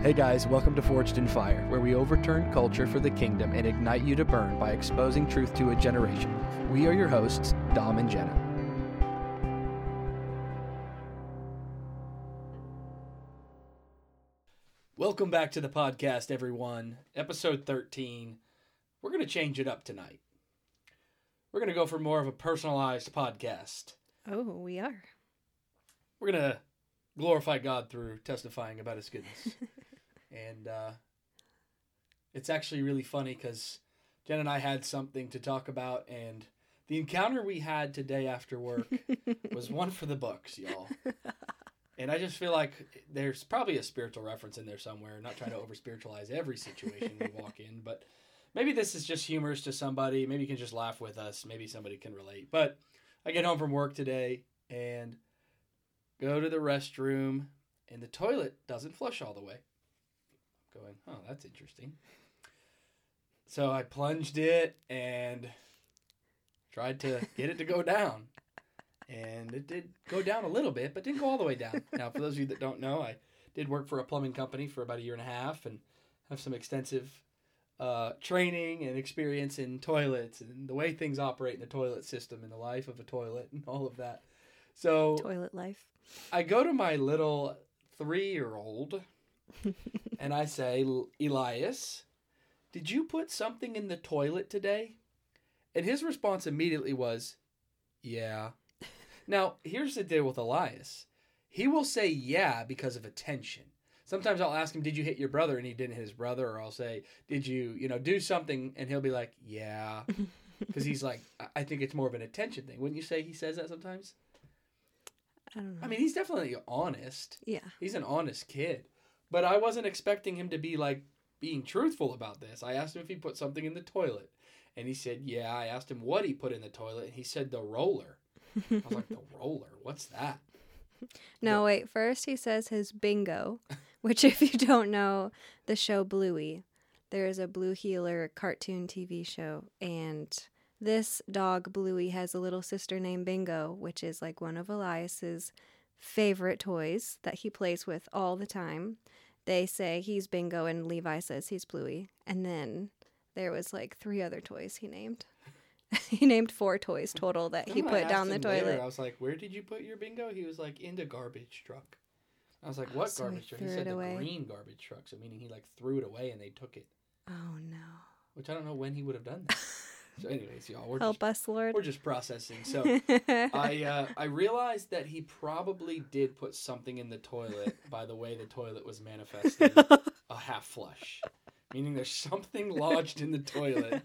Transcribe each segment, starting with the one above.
Hey guys, welcome to Forged in Fire, where we overturn culture for the kingdom and ignite you to burn by exposing truth to a generation. We are your hosts, Dom and Jenna. Welcome back to the podcast, everyone. Episode 13. We're going to change it up tonight. We're going to go for more of a personalized podcast. Oh, we are. We're going to glorify God through testifying about his goodness. and uh, it's actually really funny because Jen and I had something to talk about, and the encounter we had today after work was one for the books, y'all. And I just feel like there's probably a spiritual reference in there somewhere. Not trying to over spiritualize every situation we walk in, but maybe this is just humorous to somebody. Maybe you can just laugh with us. Maybe somebody can relate. But I get home from work today and go to the restroom, and the toilet doesn't flush all the way. Going, oh, that's interesting. So I plunged it and tried to get it to go down and it did go down a little bit, but didn't go all the way down. Now, for those of you that don't know, I did work for a plumbing company for about a year and a half, and have some extensive uh, training and experience in toilets and the way things operate in the toilet system and the life of a toilet and all of that. So, Toilet life. I go to my little three-year-old, and I say, Elias, did you put something in the toilet today? And his response immediately was, Yeah. Now, here's the deal with Elias. He will say yeah because of attention. Sometimes I'll ask him, "Did you hit your brother?" and he didn't hit his brother, or I'll say, "Did you, you know, do something?" and he'll be like, "Yeah," because he's like, I- I think it's more of an attention thing. Wouldn't you say he says that sometimes? I don't know. I mean, he's definitely honest. yeah. He's an honest kid, but I wasn't expecting him to be like being truthful about this. I asked him if he put something in the toilet, and he said, "Yeah." I asked him what he put in the toilet, and he said the roller. I was like, "The roller? What's that?" No, wait. First, he says his bingo, which, if you don't know, the show Bluey, there is a Blue Heeler cartoon TV show, and this dog Bluey has a little sister named Bingo, which is like one of Elias's favorite toys that he plays with all the time. They say he's Bingo, and Levi says he's Bluey, and then there was like three other toys he named. he named four toys total that he put down the him later, toilet. I was like, "Where did you put your bingo?" He was like, "In the garbage truck." I was like, "What So garbage truck?" He said the away. green garbage truck. So meaning he like threw it away and they took it, Oh no. which I don't know when he would have done that. so, anyways, y'all, we're Help just us, Lord. we're just processing. So I uh, I realized that he probably did put something in the toilet by the way the toilet was manifesting a half flush, meaning there's something lodged in the toilet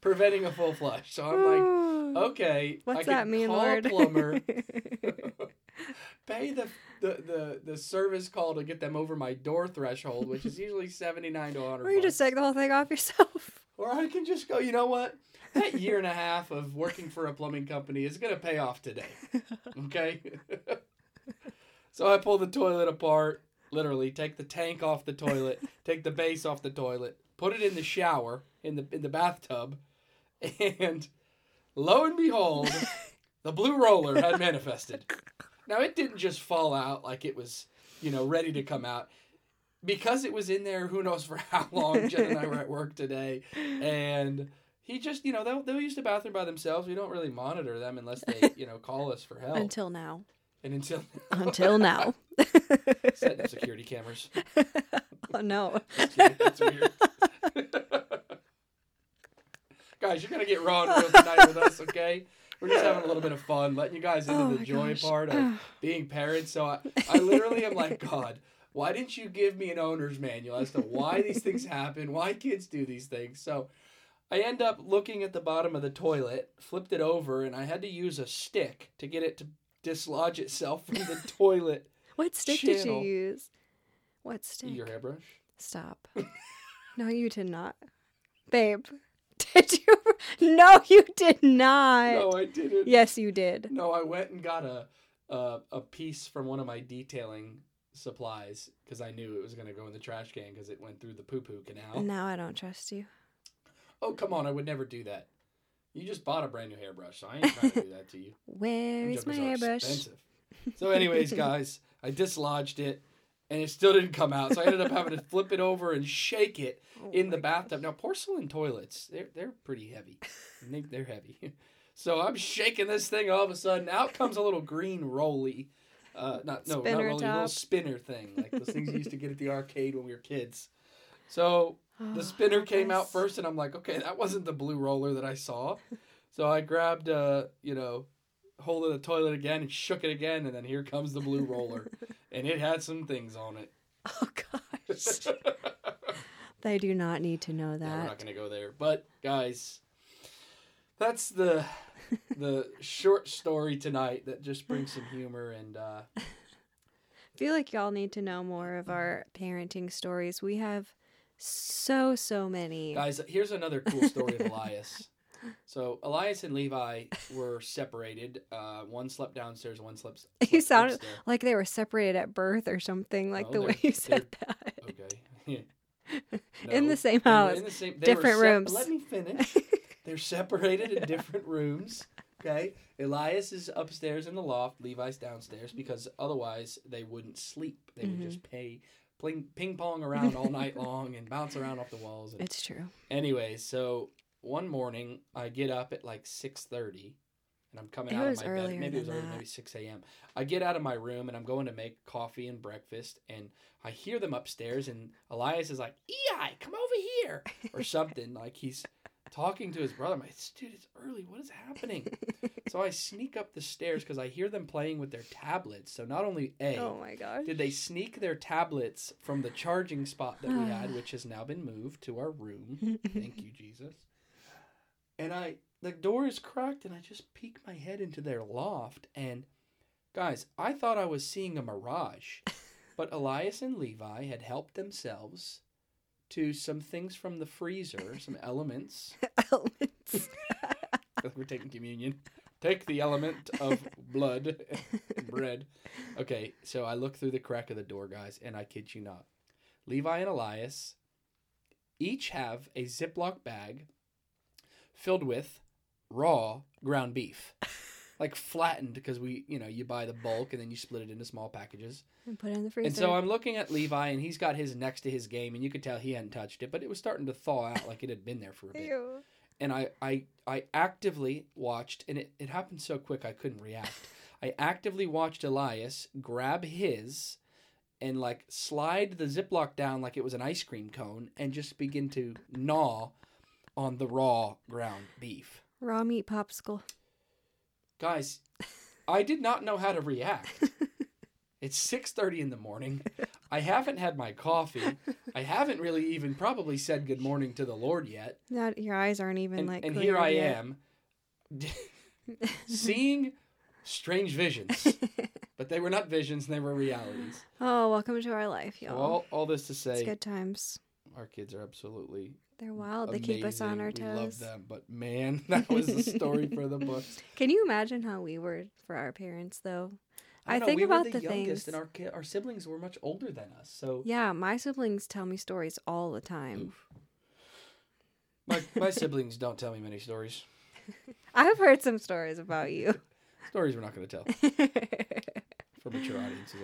preventing a full flush. So I'm like, okay, What's I that could mean, call Lord? a plumber, pay the, the the the service call to get them over my door threshold, which is usually seventy nine to hundred. or you just take the whole thing off yourself. Or I can just go, you know what? That year and a half of working for a plumbing company is going to pay off today. Okay? so I pull the toilet apart, literally take the tank off the toilet, take the base off the toilet, put it in the shower, in the in the bathtub, and lo and behold, the blue roller had manifested. Now it didn't just fall out like it was, you know, ready to come out because it was in there who knows for how long jen and i were at work today and he just you know they'll, they'll use the bathroom by themselves. We don't really monitor them unless they you know call us for help. Until now. and until Until now. setting up security cameras. Oh no. that's weird. Guys you're gonna get raw and real tonight with us okay? We're just having a little bit of fun letting you guys into Oh the joy gosh. part of being parents. So I, I literally am like god why didn't you give me an owner's manual as to why these things happen? Why kids do these things? So i end up looking at the bottom of the toilet flipped it over and i had to use a stick to get it to dislodge itself from the toilet What stick did you use? What stick? your hairbrush Stop. no, you did not. Babe. Did you? No, you did not. no i didn't Yes, you did. No, I went and got a a, a piece from one of my detailing supplies because I knew it was going to go in the trash can because it went through the poo poo canal. And now I don't trust you. Oh, come on, I would never do that. You just bought a brand new hairbrush, so I ain't trying to do that to you. Where is my hairbrush? expensive. So, anyways, guys, I dislodged it, and it still didn't come out. So I ended up having to flip it over and shake it Oh in the bathtub. Now porcelain toilets, they're they're pretty heavy. I think They're heavy. So I'm shaking this thing. All of a sudden, out comes a little green rolly. Uh, not no, Spinner not rolly, a little spinner thing, like those things you used to get at the arcade when we were kids. So the Oh, spinner came out first, and I'm like, okay, that wasn't the blue roller that I saw. So I grabbed, uh, you know, hold of the toilet again and shook it again, and then here comes the blue roller, and it had some things on it. Oh gosh. they do not need to know Yeah, we're not gonna go there. But guys, that's the the short story tonight that just brings some humor and uh, I feel like y'all need to know more of our parenting stories. We have so so many. guys. Here's another cool story of Elias. So Elias and Levi were separated. Uh, one slept downstairs, one slept. You slept sounded upstairs. like they were separated at birth or something, like Oh, the way you said that. Okay. In No, the same house, in the same- different rooms. Let me finish. They're separated in different rooms. Okay. Elias is upstairs in the loft, Levi's downstairs, because otherwise they wouldn't sleep. They would Mhm. just pay ping, ping pong around all night long and bounce around off the walls. And... It's true. Anyway, so one morning I get up at like six thirty and I'm coming It out of my bed. Maybe it was early, that. maybe six AM. I get out of my room and I'm going to make coffee and breakfast and I hear them upstairs and Elias is like, Ei, come over here or something. like he's talking to his brother. I'm like, dude, it's early. What is happening? so I sneak up the stairs because I hear them playing with their tablets. So not only A, Oh my gosh. did they sneak their tablets from the charging spot that we had, which has now been moved to our room? Thank you, Jesus. And I, the door is cracked, and I just peek my head into their loft. And guys, I thought I was seeing a mirage, but Elias and Levi had helped themselves to some things from the freezer, some elements. Elements. We're taking communion. Take the element of blood and bread. Okay, so I look through the crack of the door, guys, and I kid you not. Levi and Elias each have a Ziploc bag filled with raw ground beef. Like flattened because we, you know, you buy the bulk and then you split it into small packages. and put it in the freezer. And so I'm looking at Levi and he's got his next to his game and you could tell he hadn't touched it, but it was starting to thaw out like it had been there for a bit Ew. and I, I I actively watched and it, it happened so quick I couldn't react. I actively watched Elias grab his and like slide the Ziploc down like it was an ice cream cone and just begin to gnaw on the raw ground beef. Raw meat popsicle. Guys, I did not know how to react. It's 6:30 in the morning. I haven't had my coffee. I haven't really even probably said good morning to the Lord yet. Not your eyes aren't even and, like. and here I yet. am seeing strange visions but they were not visions they were realities oh, welcome to our life, y'all. all, all this to it's say good times. our kids are absolutely They're wild. They keep us on our we love toes. them but man that was a story for the books Can you imagine how we were for our parents, though? I know, think we about were the, the youngest things- and our ki- our siblings were much older than us so Yeah, my siblings tell me stories all the time. oof. my, my siblings don't tell me many stories I've heard some stories about you. stories we're not going to tell for mature audiences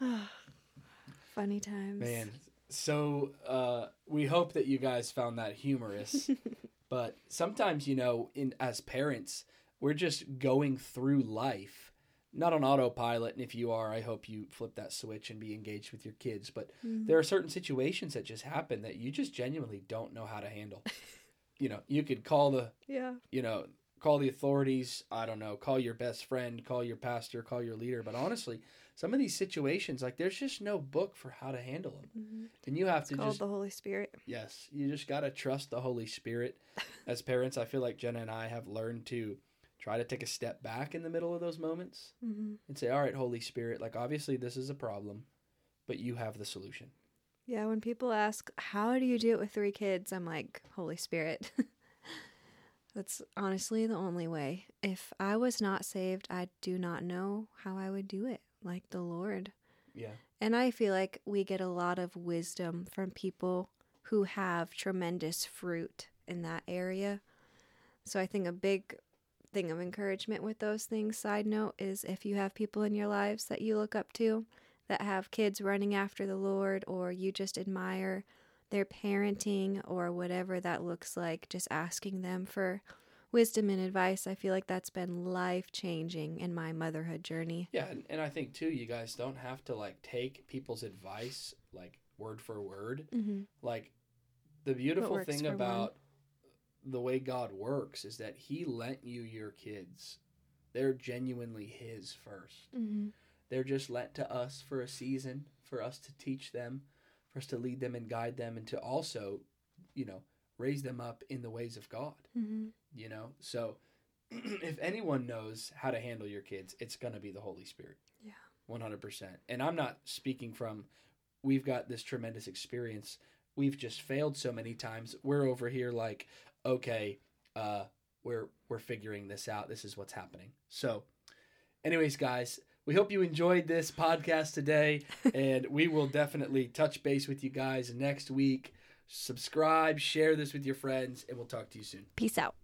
only Funny times. Man, so uh, we hope that you guys found that humorous. but sometimes, you know, in as parents, we're just going through life, not on autopilot. And if you are, I hope you flip that switch and be engaged with your kids. But Mhm. there are certain situations that just happen that you just genuinely don't know how to handle. you know, you could call the Yeah. you know, call the authorities, I don't know, call your best friend, call your pastor, call your leader. But honestly, some of these situations, like there's just no book for how to handle them. Mhm. And you have It's to called just, the Holy Spirit. yes, you just got to trust the Holy Spirit. As parents, I feel like Jenna and I have learned to try to take a step back in the middle of those moments hmm and say, all right, Holy Spirit, like obviously this is a problem, but you have the solution. Yeah, when people ask, how do you do it with three kids? I'm like, Holy Spirit. That's honestly the only way. If I was not saved, I do not know how I would do it like the Lord. Yeah. And I feel like we get a lot of wisdom from people who have tremendous fruit in that area. So I think a big thing of encouragement with those things, side note, is if you have people in your lives that you look up to that have kids running after the Lord, or you just admire their parenting or whatever that looks like, just asking them for wisdom and advice. I feel like that's been life changing in my motherhood journey. Yeah, and, and I think too, you guys don't have to like take people's advice like word for word. Mm-hmm. Like the beautiful thing for one. about the way God works is that He lent you your kids. They're genuinely His first. Mm-hmm. They're just lent to us for a season, for us to teach them, for us to lead them and guide them, and to also, you know, raise them up in the ways of God. Mm-hmm. You know, so if anyone knows how to handle your kids, it's going to be the Holy Spirit. Yeah. 100%. And I'm not speaking from, we've got this tremendous experience. We've just failed so many times. We're over here like, okay, uh, we're we're figuring this out. This is what's happening. So, anyways, guys, we hope you enjoyed this podcast today, and we will definitely touch base with you guys next week. Subscribe, share this with your friends, and we'll talk to you soon. Peace out.